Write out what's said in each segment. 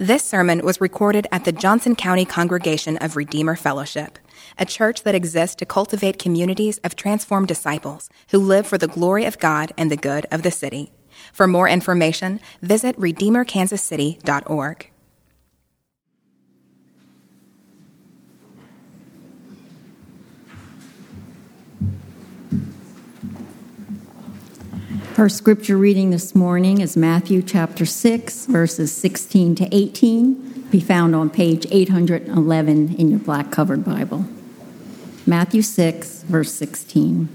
This sermon was recorded at the Johnson County Congregation of Redeemer Fellowship, a church that exists to cultivate communities of transformed disciples who live for the glory of God and the good of the city. For more information, visit redeemerkansascity.org. Our scripture reading this morning is Matthew chapter 6, verses 16 to 18, be found on page 811 in your black covered Bible. Matthew 6, verse 16.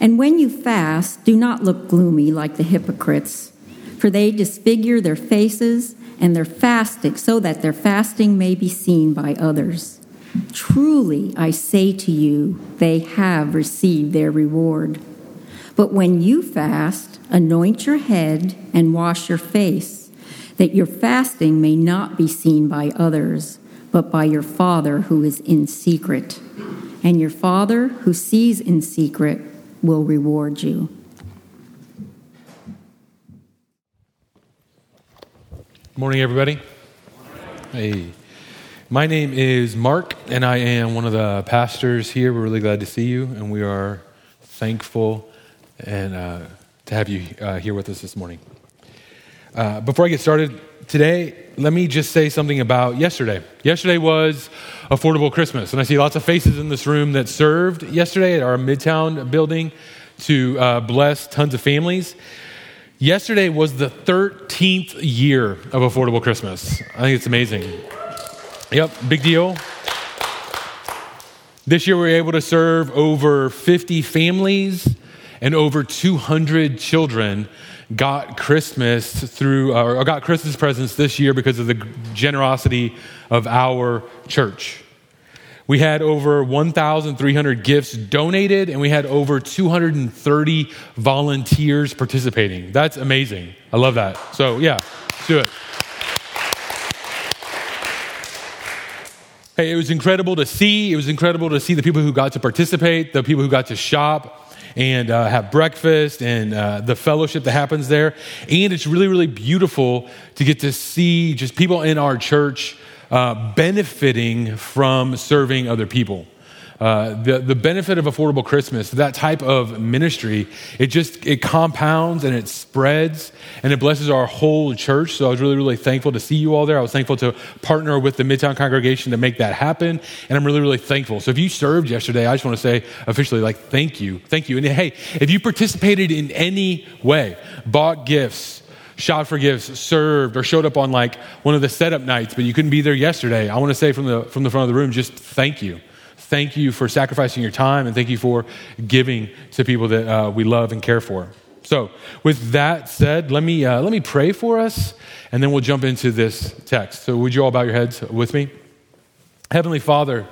And when you fast, do not look gloomy like the hypocrites, for they disfigure their faces and their fasting so that their fasting may be seen by others. Truly, I say to you, they have received their reward. But when you fast, anoint your head and wash your face, that your fasting may not be seen by others, but by your Father who is in secret. And your Father who sees in secret will reward you. Morning, everybody. Hey. My name is Mark, and I am one of the pastors here. We're really glad to see you, and we are thankful and uh, to have you uh, here with us this morning. Uh, before I get started today, let me just say something about yesterday. Yesterday was Affordable Christmas, and I see lots of faces in this room that served yesterday at our Midtown building to uh, bless tons of families. Yesterday was the 13th year of Affordable Christmas. I think it's amazing. Yep, big deal. This year we were able to serve over 50 families and over 200 children got Christmas through, uh, or got Christmas presents this year because of the generosity of our church. We had over 1,300 gifts donated, and we had over 230 volunteers participating. That's amazing. I love that. So, yeah, let's do it. Hey, it was incredible to see. It was incredible to see the people who got to participate, the people who got to shop, and uh, have breakfast and uh, the fellowship that happens there. And it's really, really beautiful to get to see just people in our church uh, benefiting from serving other people. Uh, the, the benefit of affordable christmas that type of ministry it just it compounds and it spreads and it blesses our whole church. So i was really really thankful to see you all there. I was thankful to partner with the midtown congregation to make that happen. And i'm really really thankful. So if you served yesterday i just want to say officially like thank you. Thank you. And hey if you participated in any way bought gifts shot for gifts, served, or showed up on like one of the setup nights, but you couldn't be there yesterday, I want to say from the, from the front of the room, just thank you. Thank you for sacrificing your time and thank you for giving to people that uh, we love and care for. So, with that said, let me, uh, let me pray for us and then we'll jump into this text. So, would you all bow your heads with me? Heavenly Father,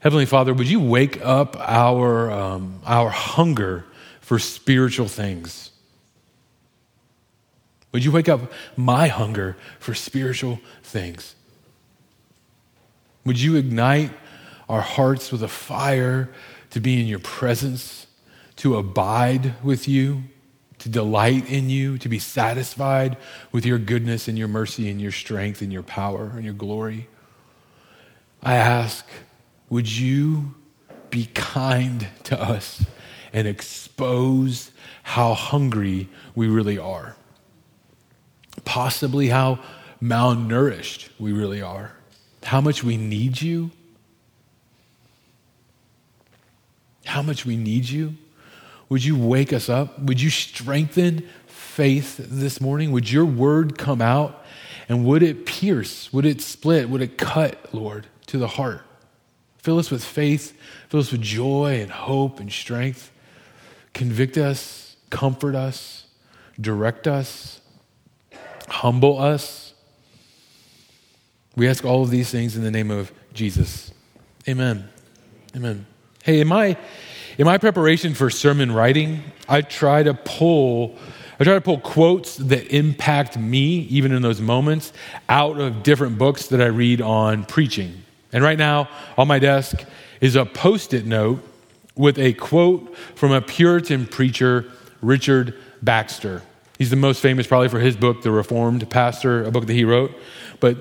Heavenly Father, would you wake up our, um, our hunger for spiritual things? Would you wake up my hunger for spiritual things? Would you ignite our hearts with a fire to be in your presence, to abide with you, to delight in you, to be satisfied with your goodness and your mercy and your strength and your power and your glory? I ask, would you be kind to us and expose how hungry we really are? Possibly how malnourished we really are, how much we need you, how much we need you. Would you wake us up? Would you strengthen faith this morning? Would your word come out and would it pierce? Would it split? Would it cut, Lord, to the heart? Fill us with faith, fill us with joy and hope and strength. Convict us, comfort us, direct us, humble us. We ask all of these things in the name of Jesus. Amen. Amen. Hey, in my in my preparation for sermon writing, I try to pull I try to pull quotes that impact me, even in those moments, out of different books that I read on preaching. And right now, on my desk is a post it note with a quote from a Puritan preacher, Richard Baxter. He's the most famous probably for his book, The Reformed Pastor, a book that he wrote. But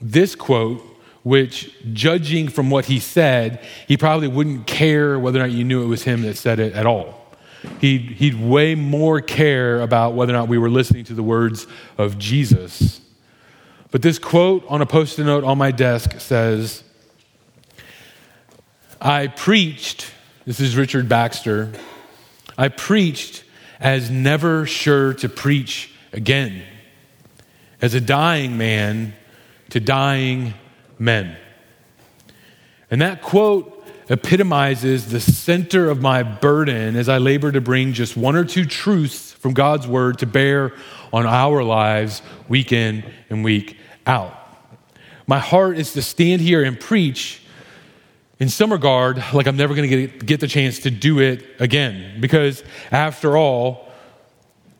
this quote, which judging from what he said, he probably wouldn't care whether or not you knew it was him that said it at all. He'd, he'd way more care about whether or not we were listening to the words of Jesus. But this quote on a post it note on my desk says, I preached, this is Richard Baxter, I preached as never sure to preach again, as a dying man to dying men. And that quote epitomizes the center of my burden as I labor to bring just one or two truths from God's word to bear on our lives week in and week out. My heart is to stand here and preach in some regard like I'm never going to get the chance to do it again. Because after all,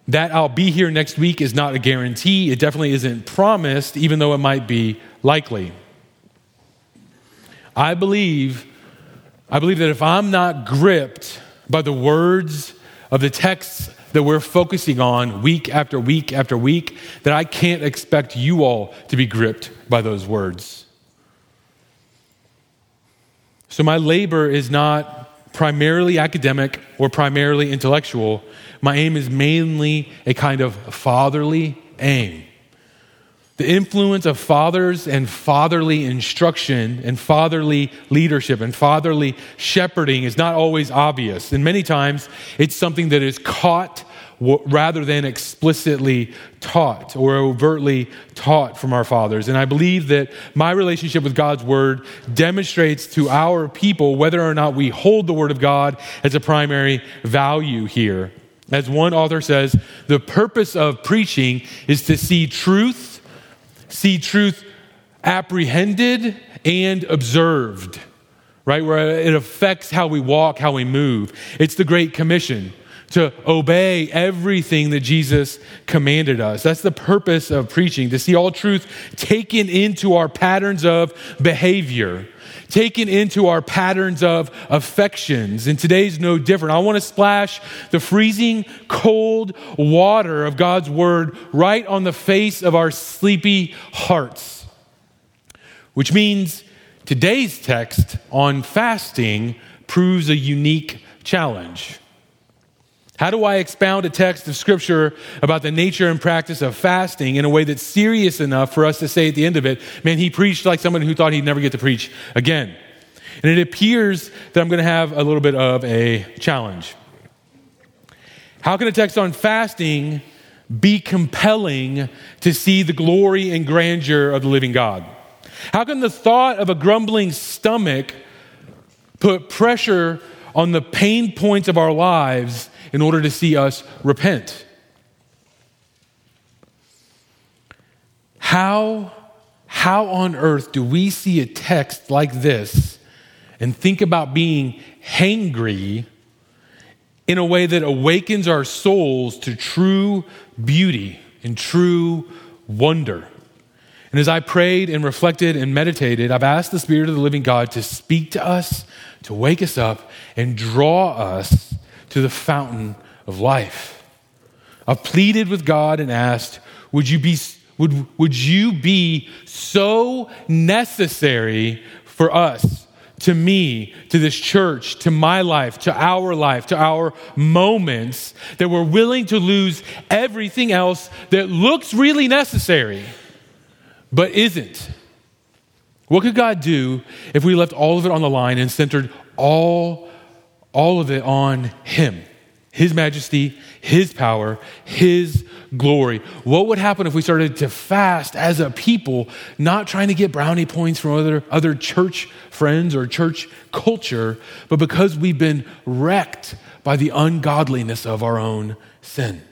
that I'll be here next week is not a guarantee. It definitely isn't promised, even though it might be likely. I believe, I believe that if I'm not gripped by the words of the texts that we're focusing on week after week after week, that I can't expect you all to be gripped by those words. So my labor is not primarily academic or primarily intellectual. My aim is mainly a kind of fatherly aim. The influence of fathers and fatherly instruction and fatherly leadership and fatherly shepherding is not always obvious. And many times it's something that is caught rather than explicitly taught or overtly taught from our fathers. And I believe that my relationship with God's word demonstrates to our people whether or not we hold the word of God as a primary value here. As one author says, the purpose of preaching is to see truth see truth apprehended and observed, right? Where it affects how we walk, how we move. It's the Great Commission to obey everything that Jesus commanded us. That's the purpose of preaching, to see all truth taken into our patterns of behavior taken into our patterns of affections. And today's no different. I want to splash the freezing cold water of God's word right on the face of our sleepy hearts. Which means today's text on fasting proves a unique challenge. How do I expound a text of Scripture about the nature and practice of fasting in a way that's serious enough for us to say at the end of it, man, he preached like someone who thought he'd never get to preach again? And it appears that I'm going to have a little bit of a challenge. How can a text on fasting be compelling to see the glory and grandeur of the living God? How can the thought of a grumbling stomach put pressure on the pain points of our lives in order to see us repent. How, how on earth do we see a text like this and think about being hangry in a way that awakens our souls to true beauty and true wonder? And as I prayed and reflected and meditated, I've asked the Spirit of the living God to speak to us, to wake us up, and draw us to the fountain of life. I've pleaded with God and asked, would you be, would, would you be so necessary for us, to me, to this church, to my life, to our life, to our moments, that we're willing to lose everything else that looks really necessary, but isn't? What could God do if we left all of it on the line and centered all all of it on Him, His majesty, His power, His glory. What would happen if we started to fast as a people, not trying to get brownie points from other, other church friends or church culture, but because we've been wrecked by the ungodliness of our own sin?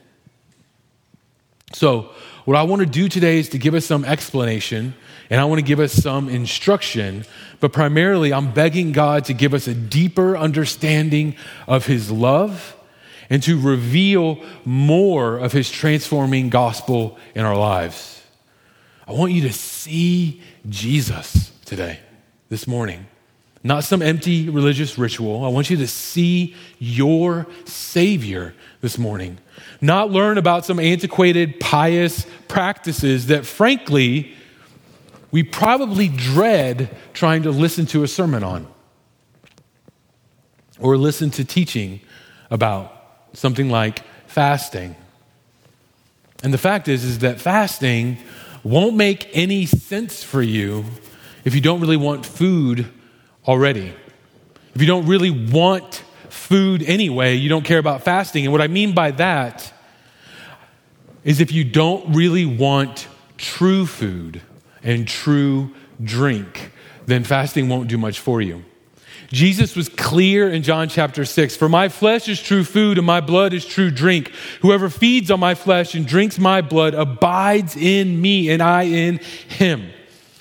So, what I want to do today is to give us some explanation and I want to give us some instruction, but primarily I'm begging God to give us a deeper understanding of His love and to reveal more of His transforming gospel in our lives. I want you to see Jesus today, this morning. not some empty religious ritual. I want you to see your Savior this morning, not learn about some antiquated pious practices that, frankly, we probably dread trying to listen to a sermon on or listen to teaching about something like fasting. And the fact is is that fasting won't make any sense for you if you don't really want food already. If you don't really want food anyway, you don't care about fasting. And what I mean by that is if you don't really want true food and true drink, then fasting won't do much for you. Jesus was clear in John chapter 6 For my flesh is true food, and my blood is true drink. Whoever feeds on my flesh and drinks my blood abides in me, and I in him.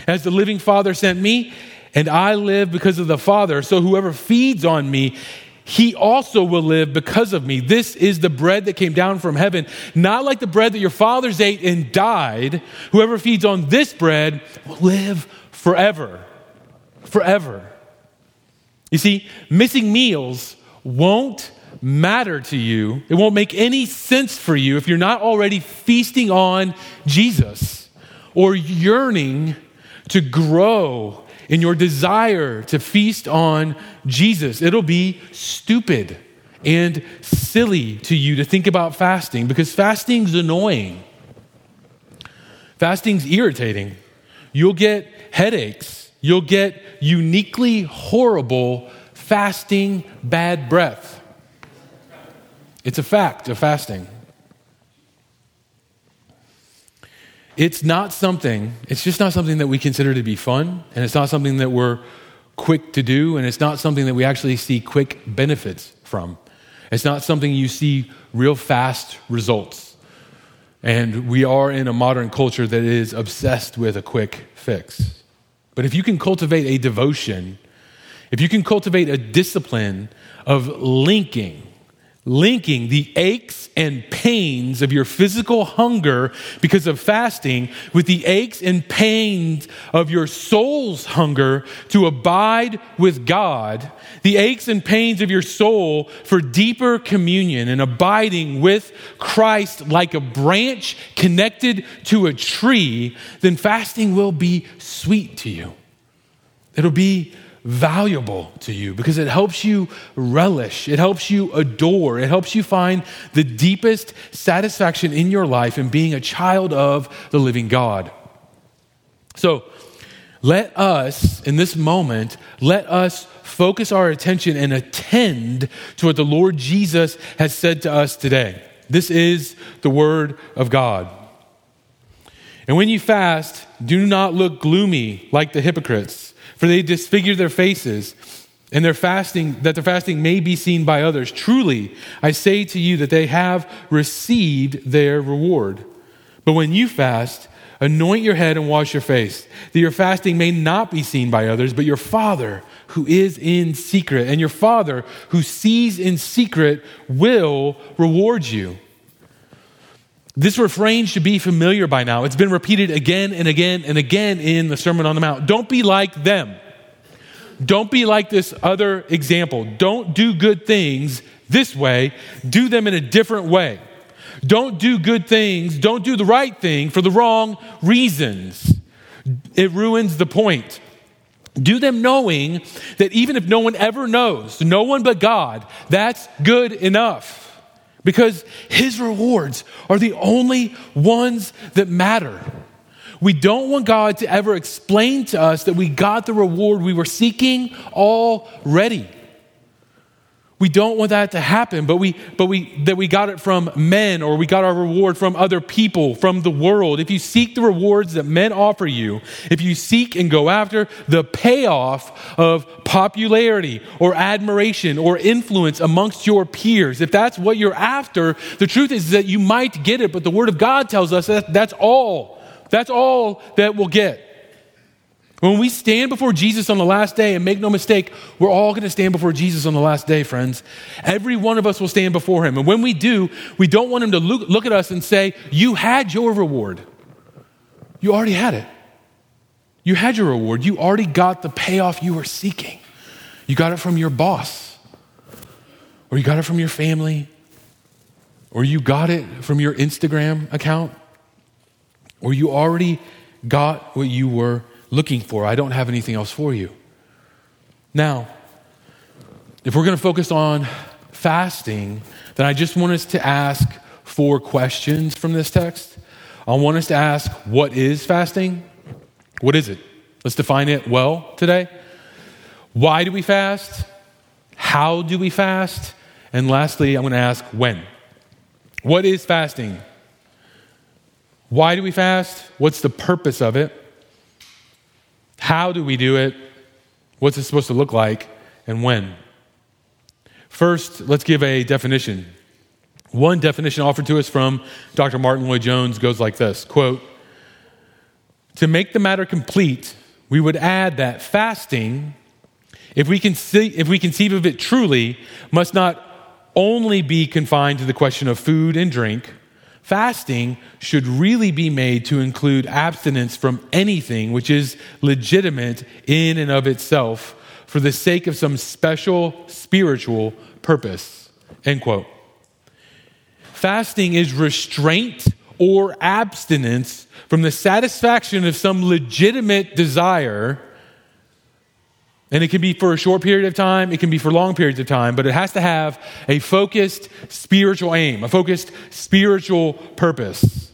As the living Father sent me, and I live because of the Father, so whoever feeds on me, he also will live because of me. This is the bread that came down from heaven, not like the bread that your fathers ate and died. Whoever feeds on this bread will live forever. Forever. You see, missing meals won't matter to you. It won't make any sense for you if you're not already feasting on Jesus or yearning to grow in your desire to feast on Jesus. It'll be stupid and silly to you to think about fasting because fasting's annoying. Fasting's irritating. You'll get headaches you'll get uniquely horrible fasting bad breath. It's a fact of fasting. It's not something, it's just not something that we consider to be fun, and it's not something that we're quick to do, and it's not something that we actually see quick benefits from. It's not something you see real fast results. And we are in a modern culture that is obsessed with a quick fix. But if you can cultivate a devotion, if you can cultivate a discipline of linking, linking the aches and pains of your physical hunger because of fasting with the aches and pains of your soul's hunger to abide with God, the aches and pains of your soul for deeper communion and abiding with Christ like a branch connected to a tree, then fasting will be sweet to you. It'll be valuable to you because it helps you relish, it helps you adore, it helps you find the deepest satisfaction in your life in being a child of the living God. So, let us, in this moment, let us focus our attention and attend to what the Lord Jesus has said to us today. This is the Word of God. And when you fast, do not look gloomy like the hypocrites for they disfigure their faces, and their fasting, that their fasting may be seen by others. Truly, I say to you that they have received their reward. But when you fast, anoint your head and wash your face, that your fasting may not be seen by others, but your Father who is in secret. And your Father who sees in secret will reward you. This refrain should be familiar by now. It's been repeated again and again and again in the Sermon on the Mount. Don't be like them. Don't be like this other example. Don't do good things this way, do them in a different way. Don't do good things, don't do the right thing for the wrong reasons. It ruins the point. Do them knowing that even if no one ever knows, no one but God, that's good enough because his rewards are the only ones that matter. We don't want God to ever explain to us that we got the reward we were seeking already. We don't want that to happen, but we but we that we got it from men or we got our reward from other people, from the world. If you seek the rewards that men offer you, if you seek and go after the payoff of popularity or admiration or influence amongst your peers, if that's what you're after, the truth is that you might get it, but the word of God tells us that that's all. That's all that we'll get. When we stand before Jesus on the last day, and make no mistake, we're all going to stand before Jesus on the last day, friends. Every one of us will stand before him. And when we do, we don't want him to look, look at us and say, You had your reward. You already had it. You had your reward. You already got the payoff you were seeking. You got it from your boss, or you got it from your family, or you got it from your Instagram account, or you already got what you were looking for. I don't have anything else for you. Now, if we're going to focus on fasting, then I just want us to ask four questions from this text. I want us to ask what is fasting? What is it? Let's define it well today. Why do we fast? How do we fast? And lastly, I'm going to ask when. What is fasting? Why do we fast? What's the purpose of it? How do we do it? What's it supposed to look like? And when? First, let's give a definition. One definition offered to us from Dr. Martyn Lloyd-Jones goes like this quote, To make the matter complete, we would add that fasting, if we, can see, if we conceive of it truly, must not only be confined to the question of food and drink. Fasting should really be made to include abstinence from anything which is legitimate in and of itself for the sake of some special spiritual purpose. End quote. Fasting is restraint or abstinence from the satisfaction of some legitimate desire. And it can be for a short period of time, it can be for long periods of time, but it has to have a focused spiritual aim, a focused spiritual purpose.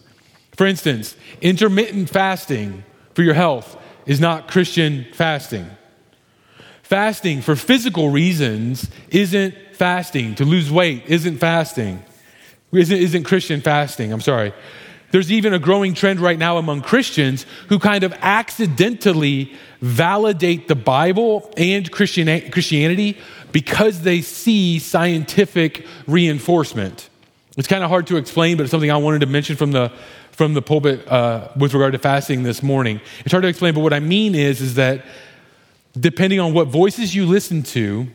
For instance, intermittent fasting for your health is not Christian fasting. Fasting for physical reasons isn't fasting. To lose weight isn't fasting. Isn't, isn't Christian fasting. I'm sorry. There's even a growing trend right now among Christians who kind of accidentally validate the Bible and Christianity because they see scientific reinforcement. It's kind of hard to explain, but it's something I wanted to mention from the from the pulpit uh, with regard to fasting this morning. It's hard to explain, but what I mean is is that depending on what voices you listen to,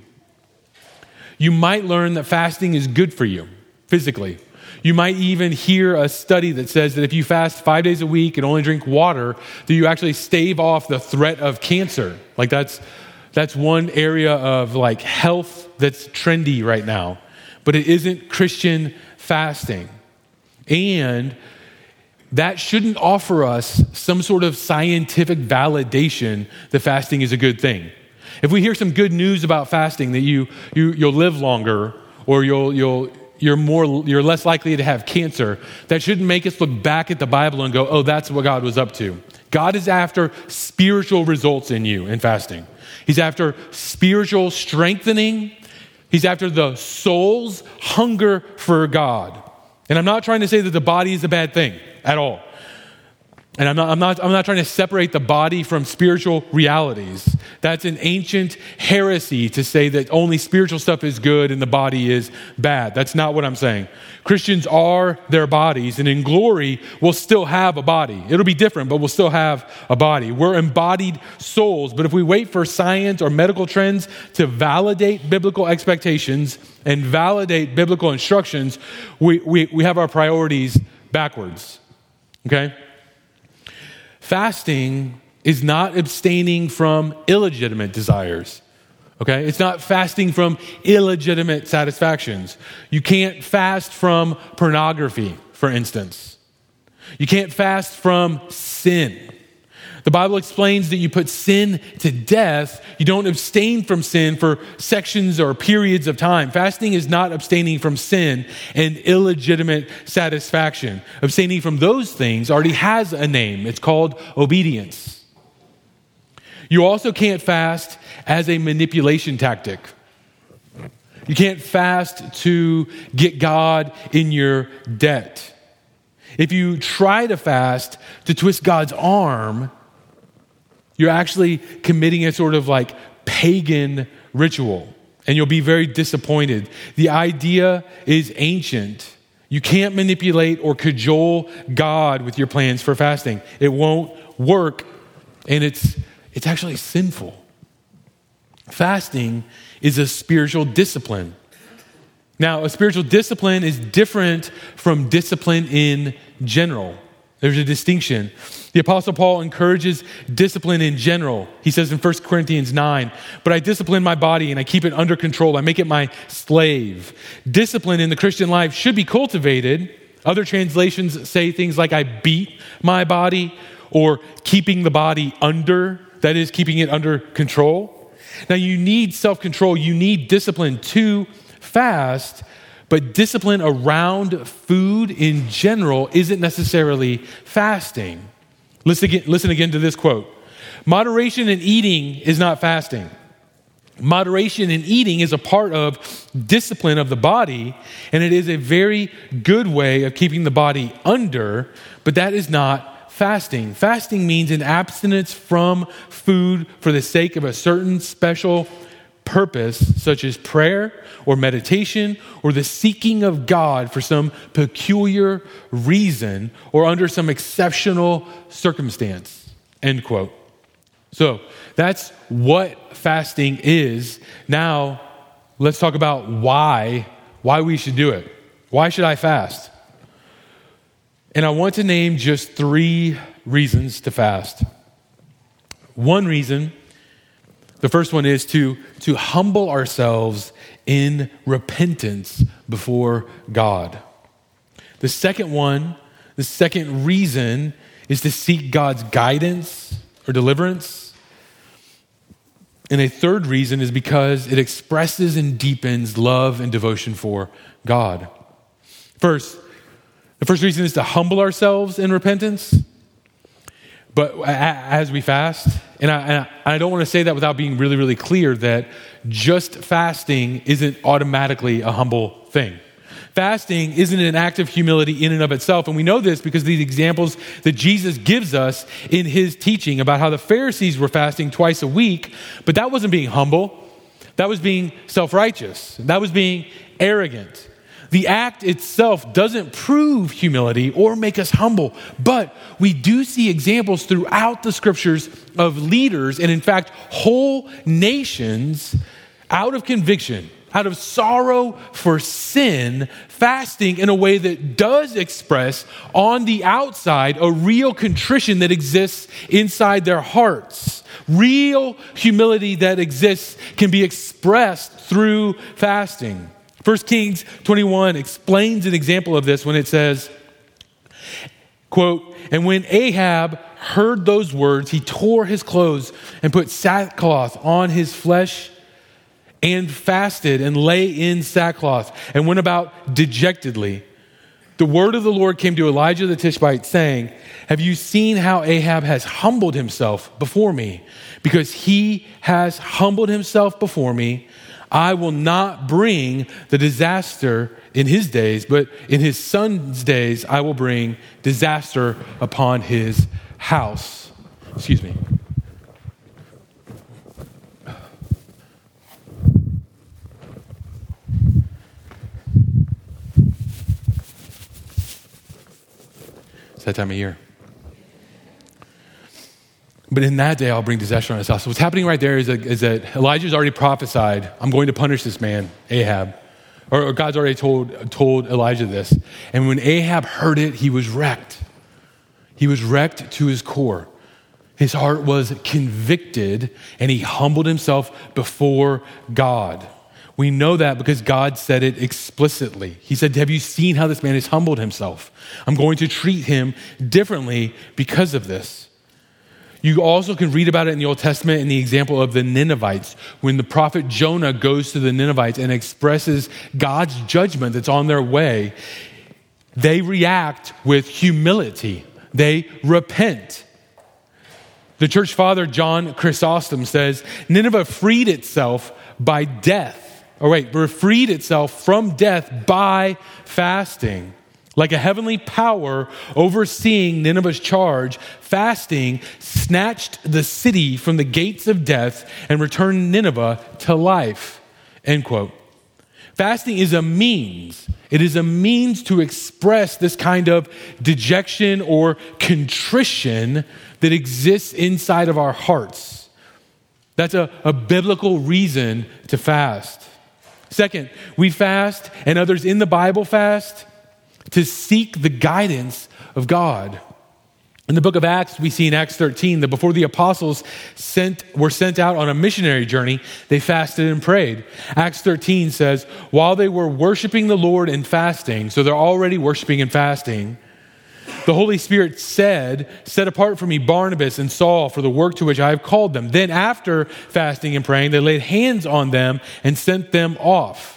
you might learn that fasting is good for you physically. You might even hear a study that says that if you fast five days a week and only drink water, that you actually stave off the threat of cancer. Like that's that's one area of like health that's trendy right now. But it isn't Christian fasting. And that shouldn't offer us some sort of scientific validation that fasting is a good thing. If we hear some good news about fasting, that you, you, you'll live longer or you'll, you'll, you're, more, you're less likely to have cancer, that shouldn't make us look back at the Bible and go, oh, that's what God was up to. God is after spiritual results in you in fasting. He's after spiritual strengthening. He's after the soul's hunger for God. And I'm not trying to say that the body is a bad thing at all. And I'm not, I'm, not, I'm not trying to separate the body from spiritual realities. That's an ancient heresy to say that only spiritual stuff is good and the body is bad. That's not what I'm saying. Christians are their bodies, and in glory, we'll still have a body. It'll be different, but we'll still have a body. We're embodied souls, but if we wait for science or medical trends to validate biblical expectations and validate biblical instructions, we, we, we have our priorities backwards. Okay? Fasting is not abstaining from illegitimate desires. Okay? It's not fasting from illegitimate satisfactions. You can't fast from pornography, for instance. You can't fast from sin. The Bible explains that you put sin to death. You don't abstain from sin for sections or periods of time. Fasting is not abstaining from sin and illegitimate satisfaction. Abstaining from those things already has a name. It's called obedience. You also can't fast as a manipulation tactic. You can't fast to get God in your debt. If you try to fast to twist God's arm, you're actually committing a sort of like pagan ritual, and you'll be very disappointed. The idea is ancient. You can't manipulate or cajole God with your plans for fasting. It won't work, and it's, it's actually sinful. Fasting is a spiritual discipline. Now, a spiritual discipline is different from discipline in general. There's a distinction. The Apostle Paul encourages discipline in general. He says in 1 Corinthians 9, But I discipline my body and I keep it under control. I make it my slave. Discipline in the Christian life should be cultivated. Other translations say things like, I beat my body or keeping the body under, that is, keeping it under control. Now, you need self control, you need discipline to fast, but discipline around food in general isn't necessarily fasting. Listen again, listen again to this quote Moderation in eating is not fasting. Moderation in eating is a part of discipline of the body, and it is a very good way of keeping the body under, but that is not fasting. Fasting means an abstinence from food for the sake of a certain special purpose, such as prayer or meditation or the seeking of God for some peculiar reason or under some exceptional circumstance. End quote. So that's what fasting is. Now, let's talk about why, why we should do it. Why should I fast? And I want to name just three reasons to fast. One reason the first one is to, to humble ourselves in repentance before God. The second one, the second reason, is to seek God's guidance or deliverance. And a third reason is because it expresses and deepens love and devotion for God. First, the first reason is to humble ourselves in repentance. But as we fast, and I, and I, don't want to say that without being really, really clear that just fasting isn't automatically a humble thing. Fasting isn't an act of humility in and of itself. And we know this because these examples that Jesus gives us in his teaching about how the Pharisees were fasting twice a week, but that wasn't being humble. That was being self righteous. That was being arrogant. The act itself doesn't prove humility or make us humble, but we do see examples throughout the scriptures of leaders and, in fact, whole nations out of conviction, out of sorrow for sin, fasting in a way that does express on the outside a real contrition that exists inside their hearts. Real humility that exists can be expressed through fasting. 1 Kings 21 explains an example of this when it says, quote, and when Ahab heard those words, he tore his clothes and put sackcloth on his flesh and fasted and lay in sackcloth and went about dejectedly. The word of the Lord came to Elijah the Tishbite, saying, Have you seen how Ahab has humbled himself before me? Because he has humbled himself before me, I will not bring the disaster in his days, but in his son's days, I will bring disaster upon his house. Excuse me. It's that time of year. But in that day, I'll bring disaster on his house. So what's happening right there is, that, is that Elijah's already prophesied, I'm going to punish this man, Ahab. Or, or God's already told, told Elijah this. And when Ahab heard it, he was wrecked. He was wrecked to his core. His heart was convicted, and he humbled himself before God. We know that because God said it explicitly. He said, Have you seen how this man has humbled himself? I'm going to treat him differently because of this. You also can read about it in the Old Testament in the example of the Ninevites, when the prophet Jonah goes to the Ninevites and expresses God's judgment that's on their way. They react with humility, they repent. The church father, John Chrysostom, says Nineveh freed itself by death. Or wait, freed itself from death by fasting. Like a heavenly power overseeing Nineveh's charge, fasting snatched the city from the gates of death and returned Nineveh to life. End quote. Fasting is a means. It is a means to express this kind of dejection or contrition that exists inside of our hearts. That's a, a biblical reason to fast. Second, we fast, and others in the Bible fast to seek the guidance of God. In the book of Acts, we see in Acts 13 that before the apostles sent, were sent out on a missionary journey, they fasted and prayed. Acts 13 says, while they were worshiping the Lord and fasting, so they're already worshiping and fasting, the Holy Spirit said, Set apart for me Barnabas and Saul for the work to which I have called them. Then, after fasting and praying, they laid hands on them and sent them off.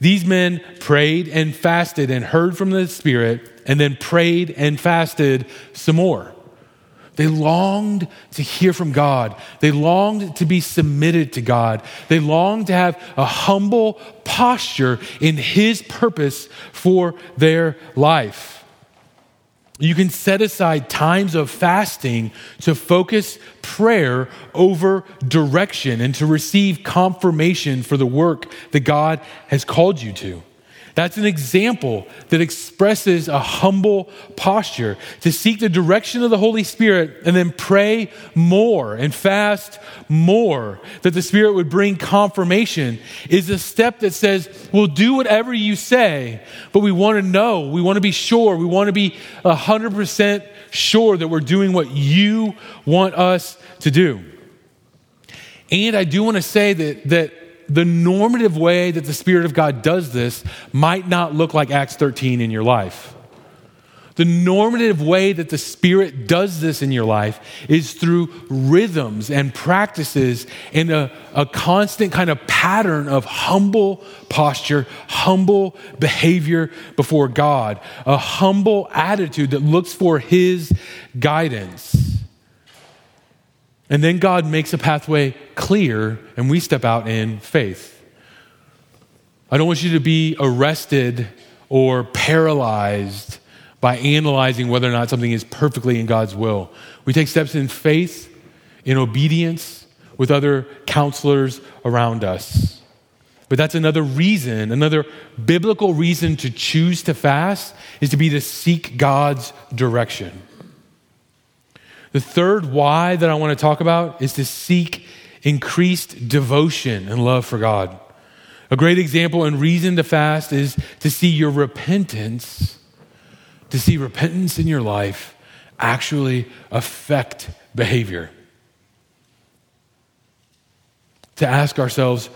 These men prayed and fasted and heard from the Spirit, and then prayed and fasted some more. They longed to hear from God. They longed to be submitted to God. They longed to have a humble posture in His purpose for their life. You can set aside times of fasting to focus prayer over direction and to receive confirmation for the work that God has called you to. That's an example that expresses a humble posture to seek the direction of the Holy Spirit and then pray more and fast more that the Spirit would bring confirmation is a step that says, we'll do whatever you say, but we want to know, we want to be sure, we want to be 100% sure that we're doing what you want us to do. And I do want to say that, that the normative way that the Spirit of God does this might not look like Acts 13 in your life. The normative way that the Spirit does this in your life is through rhythms and practices and a, a constant kind of pattern of humble posture, humble behavior before God, a humble attitude that looks for His guidance. And then God makes a pathway clear, and we step out in faith. I don't want you to be arrested or paralyzed by analyzing whether or not something is perfectly in God's will. We take steps in faith, in obedience with other counselors around us. But that's another reason, another biblical reason to choose to fast is to be to seek God's direction. The third why that I want to talk about is to seek increased devotion and love for God. A great example and reason to fast is to see your repentance, to see repentance in your life actually affect behavior. To ask ourselves,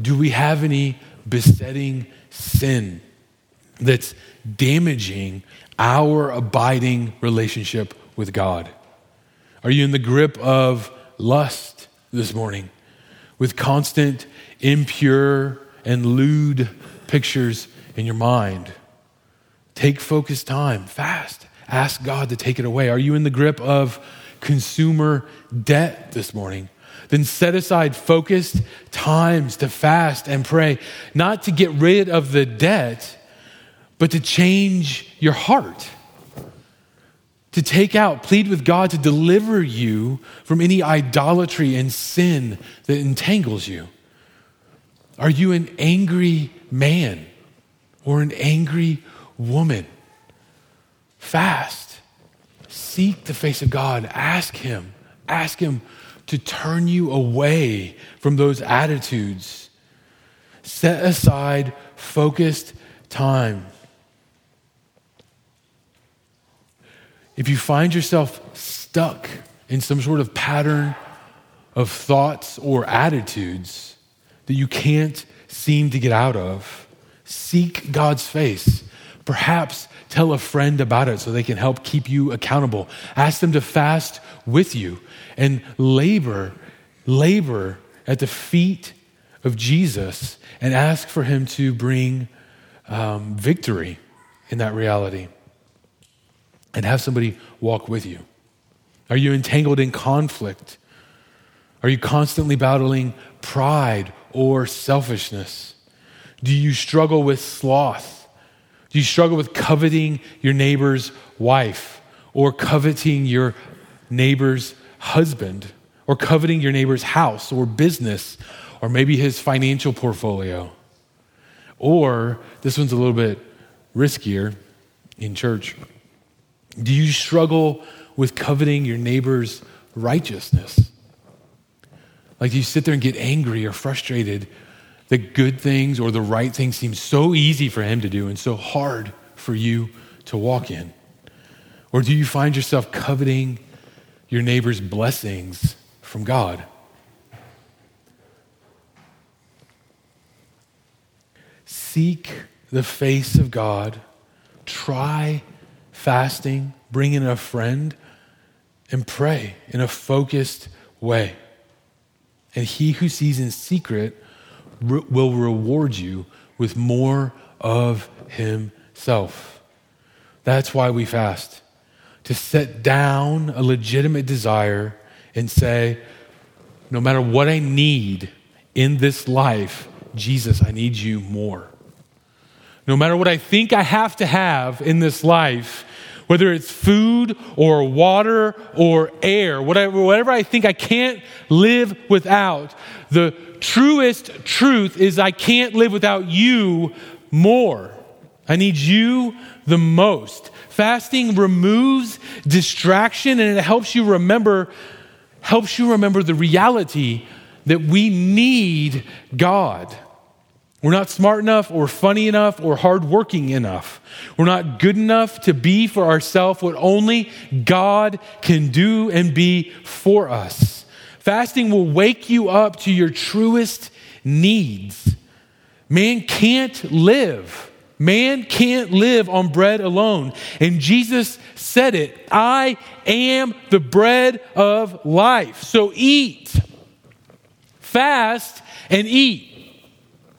do we have any besetting sin that's damaging our abiding relationship with God? Are you in the grip of lust this morning with constant impure and lewd pictures in your mind? Take focused time, fast. Ask God to take it away. Are you in the grip of consumer debt this morning? Then set aside focused times to fast and pray, not to get rid of the debt, but to change your heart to take out, plead with God to deliver you from any idolatry and sin that entangles you? Are you an angry man or an angry woman? Fast. Seek the face of God. Ask Him. Ask Him to turn you away from those attitudes. Set aside focused time if you find yourself stuck in some sort of pattern of thoughts or attitudes that you can't seem to get out of, seek God's face. Perhaps tell a friend about it so they can help keep you accountable. Ask them to fast with you and labor, labor at the feet of Jesus and ask for him to bring um, victory in that reality and have somebody walk with you? Are you entangled in conflict? Are you constantly battling pride or selfishness? Do you struggle with sloth? Do you struggle with coveting your neighbor's wife or coveting your neighbor's husband or coveting your neighbor's house or business or maybe his financial portfolio? Or this one's a little bit riskier in church do you struggle with coveting your neighbor's righteousness? Like, do you sit there and get angry or frustrated that good things or the right things seem so easy for him to do and so hard for you to walk in? Or do you find yourself coveting your neighbor's blessings from God? Seek the face of God. Try fasting. Bring in a friend and pray in a focused way. And he who sees in secret re- will reward you with more of himself. That's why we fast. To set down a legitimate desire and say, no matter what I need in this life, Jesus, I need you more. No matter what I think I have to have in this life, whether it's food or water or air, whatever, whatever I think I can't live without, the truest truth is I can't live without you more. I need you the most. Fasting removes distraction and it helps you remember helps you remember the reality that we need God. We're not smart enough or funny enough or hardworking enough. We're not good enough to be for ourselves what only God can do and be for us. Fasting will wake you up to your truest needs. Man can't live. Man can't live on bread alone. And Jesus said it I am the bread of life. So eat, fast, and eat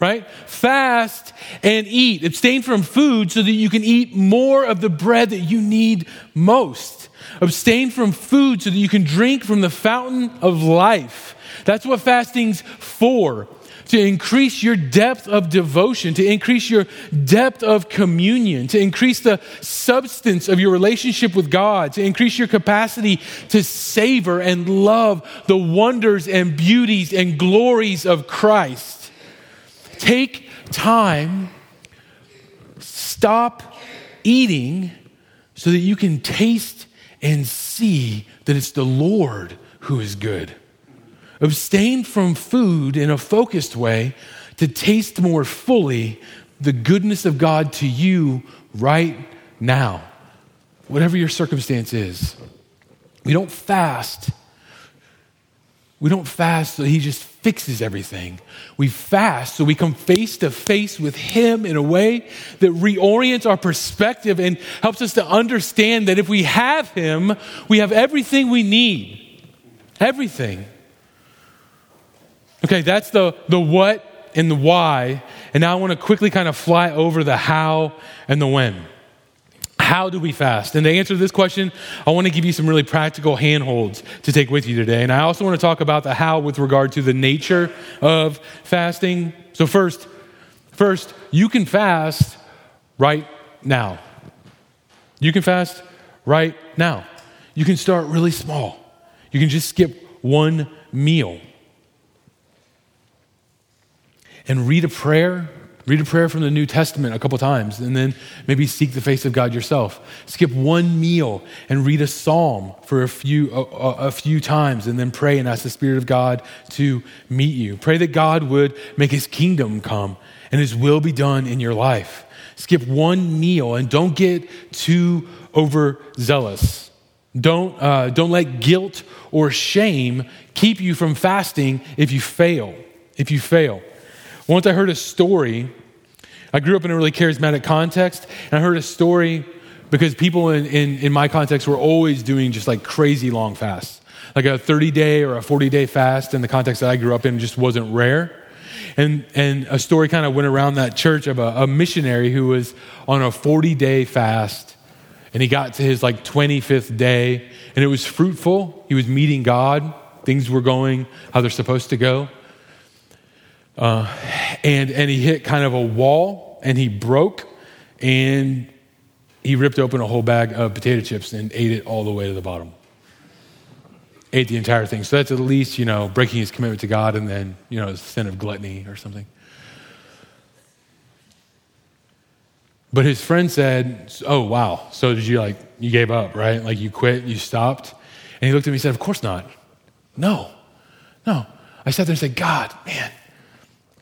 right? Fast and eat. Abstain from food so that you can eat more of the bread that you need most. Abstain from food so that you can drink from the fountain of life. That's what fasting's for. To increase your depth of devotion, to increase your depth of communion, to increase the substance of your relationship with God, to increase your capacity to savor and love the wonders and beauties and glories of Christ. Take time, stop eating so that you can taste and see that it's the Lord who is good. Abstain from food in a focused way to taste more fully the goodness of God to you right now, whatever your circumstance is. We don't fast. We don't fast so He just fixes everything. We fast so we come face to face with Him in a way that reorients our perspective and helps us to understand that if we have Him, we have everything we need. Everything. Okay, that's the, the what and the why. And now I want to quickly kind of fly over the how and the when. How do we fast? And to answer this question, I want to give you some really practical handholds to take with you today. And I also want to talk about the how with regard to the nature of fasting. So first, first, you can fast right now. You can fast right now. You can start really small. You can just skip one meal and read a prayer Read a prayer from the New Testament a couple times and then maybe seek the face of God yourself. Skip one meal and read a psalm for a few, a, a, few times and then pray and ask the Spirit of God to meet you. Pray that God would make his kingdom come and his will be done in your life. Skip one meal and don't get too overzealous. Don't, uh, don't let guilt or shame keep you from fasting if you fail. If you fail. Once I heard a story. I grew up in a really charismatic context, and I heard a story because people in, in, in my context were always doing just like crazy long fasts. Like a 30 day or a 40 day fast in the context that I grew up in just wasn't rare. And, and a story kind of went around that church of a, a missionary who was on a 40 day fast and he got to his like 25th day and it was fruitful. He was meeting God. Things were going how they're supposed to go. Uh, and, and he hit kind of a wall and he broke and he ripped open a whole bag of potato chips and ate it all the way to the bottom. Ate the entire thing. So that's at least, you know, breaking his commitment to God and then, you know, sin of gluttony or something. But his friend said, Oh, wow. So did you like, you gave up, right? Like you quit, you stopped? And he looked at me and said, Of course not. No, no. I sat there and said, God, man,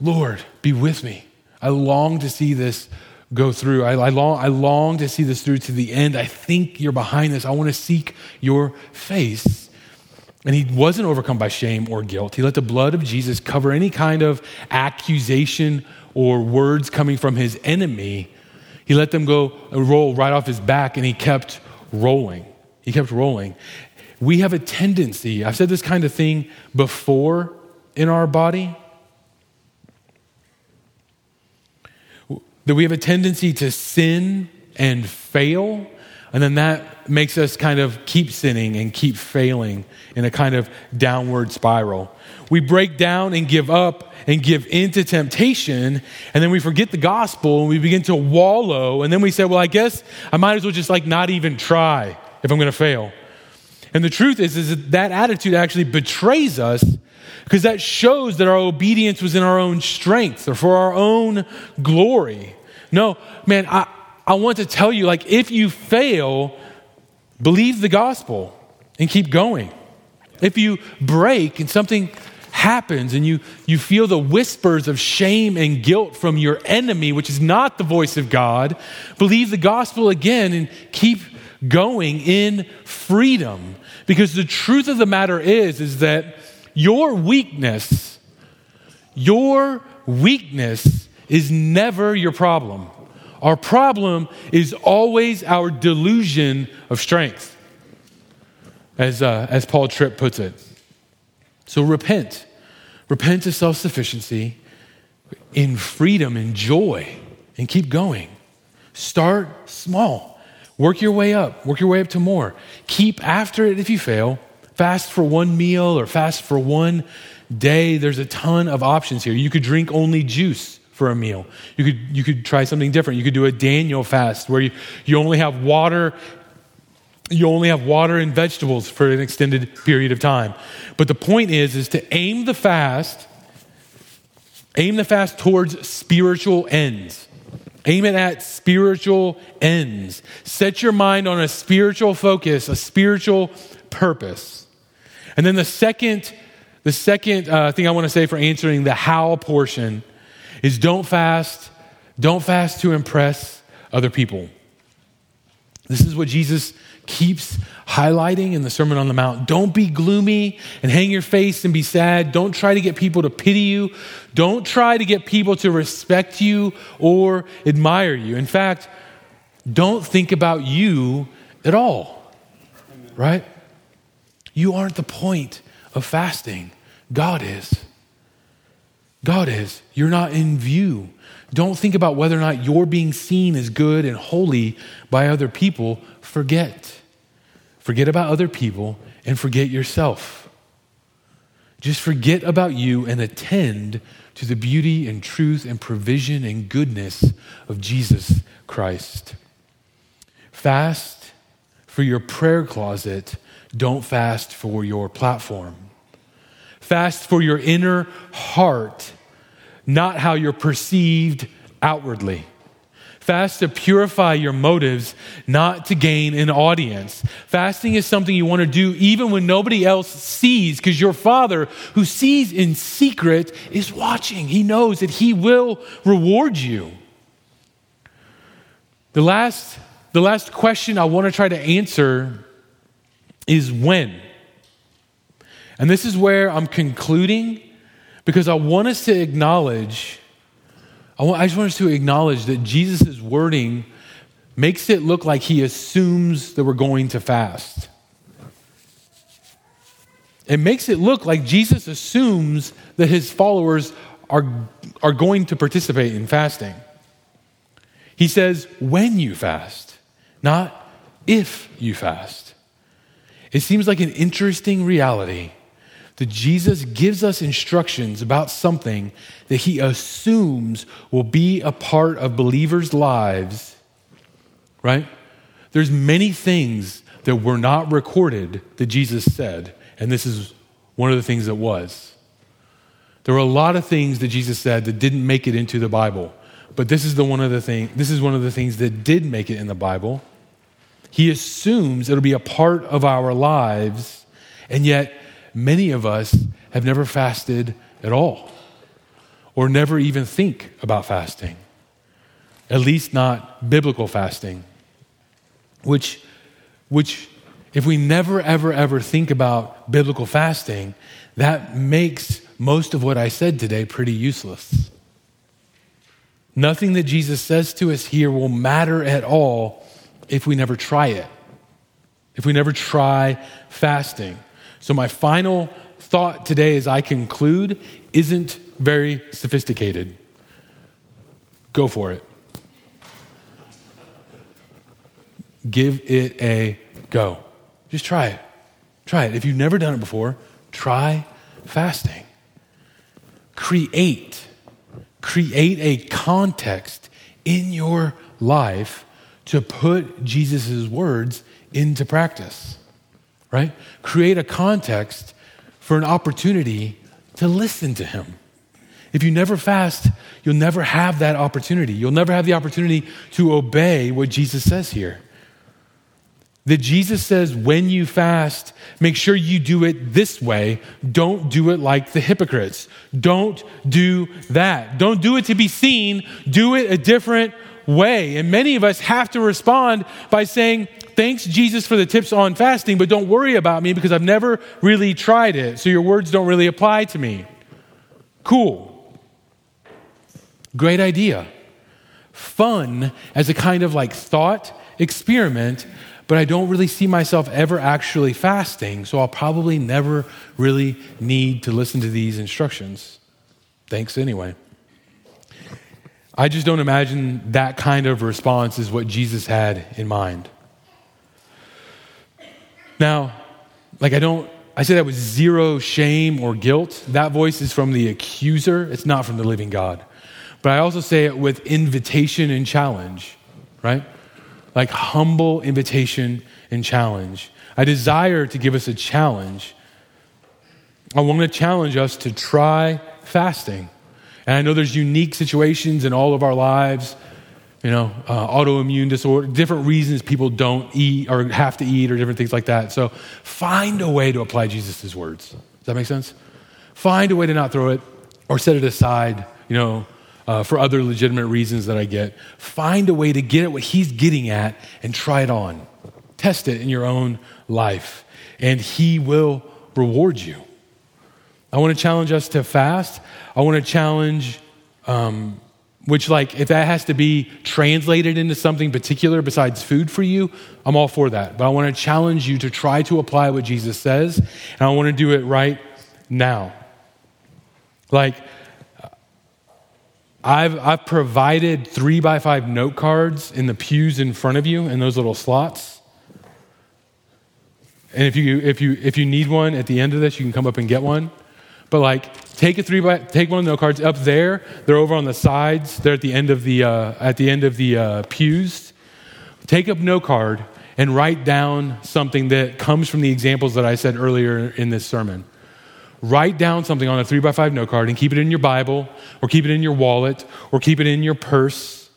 Lord, be with me. I long to see this go through. I, I, long, I long to see this through to the end. I think you're behind this. I want to seek your face. And he wasn't overcome by shame or guilt. He let the blood of Jesus cover any kind of accusation or words coming from his enemy. He let them go uh, roll right off his back and he kept rolling. He kept rolling. We have a tendency, I've said this kind of thing before in our body, that we have a tendency to sin and fail, and then that makes us kind of keep sinning and keep failing in a kind of downward spiral. We break down and give up and give into temptation, and then we forget the gospel and we begin to wallow, and then we say, Well, I guess I might as well just like not even try if I'm going to fail. And the truth is, is that, that attitude actually betrays us because that shows that our obedience was in our own strength or for our own glory. No, man, I, I want to tell you like, if you fail, believe the gospel and keep going. If you break and something happens and you, you feel the whispers of shame and guilt from your enemy, which is not the voice of God, believe the gospel again and keep going in freedom. Because the truth of the matter is, is that your weakness, your weakness is never your problem. Our problem is always our delusion of strength, as, uh, as Paul Tripp puts it. So repent. Repent of self sufficiency in freedom and joy and keep going. Start small. Work your way up. Work your way up to more. Keep after it if you fail fast for one meal or fast for one day. There's a ton of options here. You could drink only juice for a meal. You could, you could try something different. You could do a Daniel fast where you, you only have water. You only have water and vegetables for an extended period of time. But the point is, is to aim the fast, aim the fast towards spiritual ends. Aim it at spiritual ends. Set your mind on a spiritual focus, a spiritual purpose. And then the second, the second uh, thing I want to say for answering the how portion is don't fast, don't fast to impress other people. This is what Jesus keeps highlighting in the Sermon on the Mount. Don't be gloomy and hang your face and be sad. Don't try to get people to pity you. Don't try to get people to respect you or admire you. In fact, don't think about you at all, right? You aren't the point of fasting. God is. God is. You're not in view. Don't think about whether or not you're being seen as good and holy by other people. Forget. Forget about other people and forget yourself. Just forget about you and attend to the beauty and truth and provision and goodness of Jesus Christ. Fast for your prayer closet don't fast for your platform. Fast for your inner heart, not how you're perceived outwardly. Fast to purify your motives, not to gain an audience. Fasting is something you want to do even when nobody else sees, because your Father, who sees in secret, is watching. He knows that He will reward you. The last, the last question I want to try to answer is when. And this is where I'm concluding because I want us to acknowledge, I, want, I just want us to acknowledge that Jesus' wording makes it look like he assumes that we're going to fast. It makes it look like Jesus assumes that his followers are, are going to participate in fasting. He says, when you fast, not if you fast. It seems like an interesting reality that Jesus gives us instructions about something that he assumes will be a part of believers' lives, right? There's many things that were not recorded that Jesus said, and this is one of the things that was. There were a lot of things that Jesus said that didn't make it into the Bible, but this is the one of the thing. This is one of the things that did make it in the Bible, he assumes it'll be a part of our lives, and yet many of us have never fasted at all or never even think about fasting. at least not biblical fasting, which, which if we never, ever, ever think about biblical fasting, that makes most of what I said today pretty useless. Nothing that Jesus says to us here will matter at all if we never try it, if we never try fasting. So, my final thought today as I conclude isn't very sophisticated. Go for it. Give it a go. Just try it. Try it. If you've never done it before, try fasting. Create, create a context in your life to put Jesus' words into practice, right? Create a context for an opportunity to listen to him. If you never fast, you'll never have that opportunity. You'll never have the opportunity to obey what Jesus says here. That Jesus says, when you fast, make sure you do it this way. Don't do it like the hypocrites. Don't do that. Don't do it to be seen. Do it a different way. And many of us have to respond by saying, Thanks, Jesus, for the tips on fasting, but don't worry about me because I've never really tried it. So your words don't really apply to me. Cool. Great idea. Fun as a kind of like thought experiment but I don't really see myself ever actually fasting, so I'll probably never really need to listen to these instructions. Thanks anyway. I just don't imagine that kind of response is what Jesus had in mind. Now, like I don't, I say that with zero shame or guilt. That voice is from the accuser, it's not from the living God. But I also say it with invitation and challenge, right? like humble invitation and challenge. I desire to give us a challenge. I want to challenge us to try fasting. And I know there's unique situations in all of our lives, you know, uh, autoimmune disorder, different reasons people don't eat or have to eat or different things like that. So find a way to apply Jesus' words. Does that make sense? Find a way to not throw it or set it aside, you know, uh, for other legitimate reasons that I get. Find a way to get at what he's getting at and try it on. Test it in your own life, and he will reward you. I want to challenge us to fast. I want to challenge, um, which, like, if that has to be translated into something particular besides food for you, I'm all for that. But I want to challenge you to try to apply what Jesus says, and I want to do it right now. Like, I've, I've provided three by five note cards in the pews in front of you in those little slots. And if you, if you, if you need one at the end of this, you can come up and get one. But like, take a three by, take one of the note cards up there. They're over on the sides. They're at the end of the, uh, at the end of the uh, pews. Take up note card and write down something that comes from the examples that I said earlier in this sermon write down something on a three by five note card and keep it in your Bible or keep it in your wallet or keep it in your purse.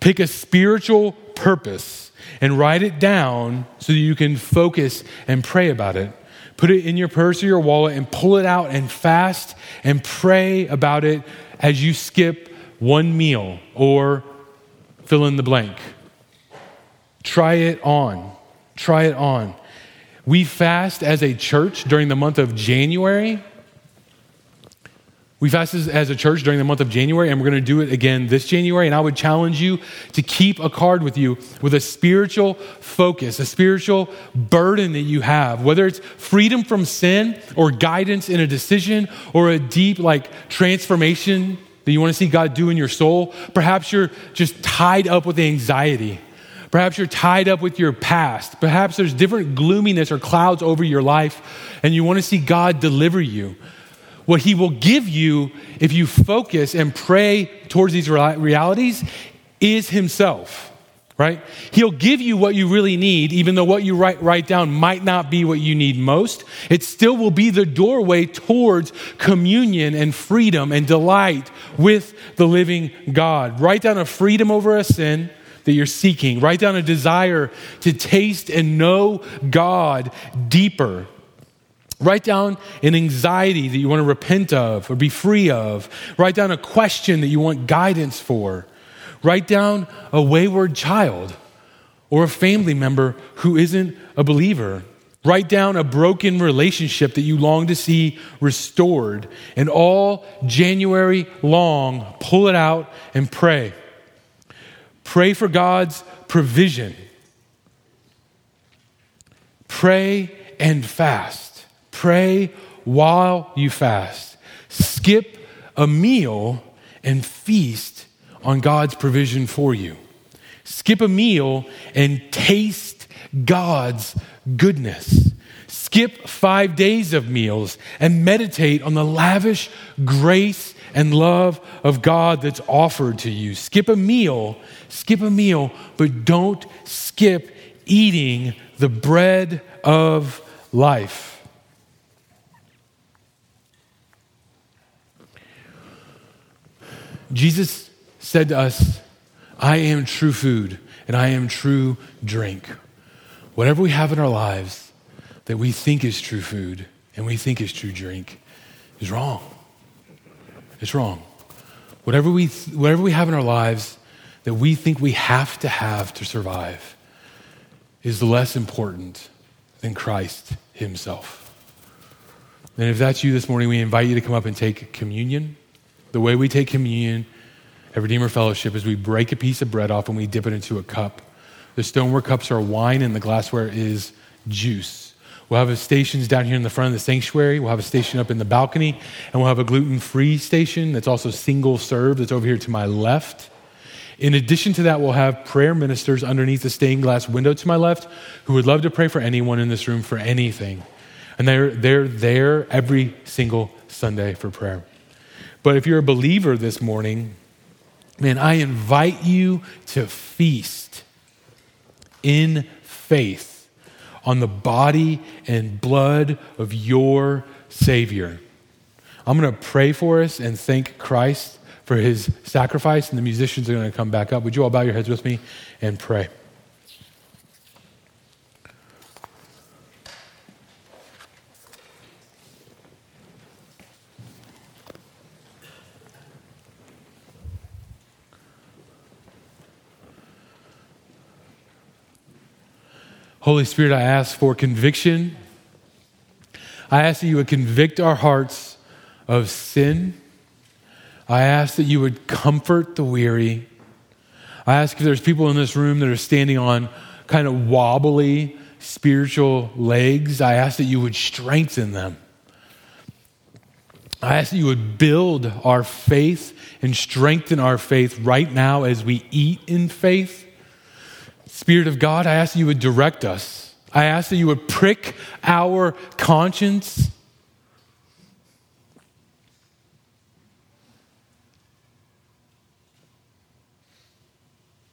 Pick a spiritual purpose and write it down so that you can focus and pray about it. Put it in your purse or your wallet and pull it out and fast and pray about it as you skip one meal or fill in the blank. Try it on. Try it on. We fast as a church during the month of January. We fast as a church during the month of January, and we're going to do it again this January. And I would challenge you to keep a card with you with a spiritual focus, a spiritual burden that you have, whether it's freedom from sin or guidance in a decision or a deep, like, transformation that you want to see God do in your soul. Perhaps you're just tied up with anxiety Perhaps you're tied up with your past. Perhaps there's different gloominess or clouds over your life, and you want to see God deliver you. What He will give you if you focus and pray towards these realities is Himself, right? He'll give you what you really need, even though what you write, write down might not be what you need most. It still will be the doorway towards communion and freedom and delight with the living God. Write down a freedom over a sin that you're seeking. Write down a desire to taste and know God deeper. Write down an anxiety that you want to repent of or be free of. Write down a question that you want guidance for. Write down a wayward child or a family member who isn't a believer. Write down a broken relationship that you long to see restored. And all January long, pull it out and pray. Pray for God's provision. Pray and fast. Pray while you fast. Skip a meal and feast on God's provision for you. Skip a meal and taste God's goodness. Skip five days of meals and meditate on the lavish grace and love of God that's offered to you. Skip a meal, skip a meal, but don't skip eating the bread of life. Jesus said to us, I am true food and I am true drink. Whatever we have in our lives that we think is true food and we think is true drink is wrong. It's wrong. Whatever we, whatever we have in our lives that we think we have to have to survive is less important than Christ Himself. And if that's you this morning, we invite you to come up and take communion. The way we take communion at Redeemer Fellowship is we break a piece of bread off and we dip it into a cup. The stoneware cups are wine and the glassware is juice. We'll have a stations down here in the front of the sanctuary. We'll have a station up in the balcony, and we'll have a gluten free station that's also single serve that's over here to my left. In addition to that, we'll have prayer ministers underneath the stained glass window to my left who would love to pray for anyone in this room for anything. And they're, they're there every single Sunday for prayer. But if you're a believer this morning, man, I invite you to feast in faith on the body and blood of your Savior. I'm going to pray for us and thank Christ for his sacrifice, and the musicians are going to come back up. Would you all bow your heads with me and pray? Holy Spirit, I ask for conviction. I ask that you would convict our hearts of sin. I ask that you would comfort the weary. I ask if there's people in this room that are standing on kind of wobbly spiritual legs, I ask that you would strengthen them. I ask that you would build our faith and strengthen our faith right now as we eat in faith. Spirit of God, I ask that you would direct us. I ask that you would prick our conscience.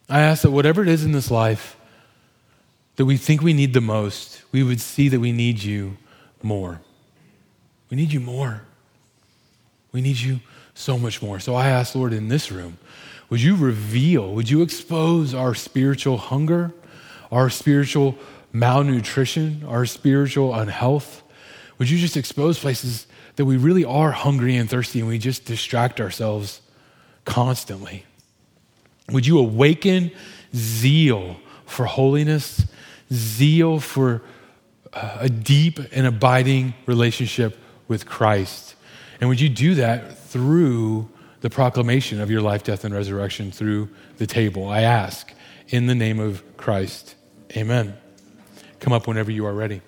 I ask that whatever it is in this life that we think we need the most, we would see that we need you more. We need you more. We need you so much more. So I ask, Lord, in this room, would you reveal, would you expose our spiritual hunger, our spiritual malnutrition, our spiritual unhealth? Would you just expose places that we really are hungry and thirsty and we just distract ourselves constantly? Would you awaken zeal for holiness, zeal for uh, a deep and abiding relationship with Christ? And would you do that through the proclamation of your life, death, and resurrection through the table. I ask in the name of Christ. Amen. Come up whenever you are ready.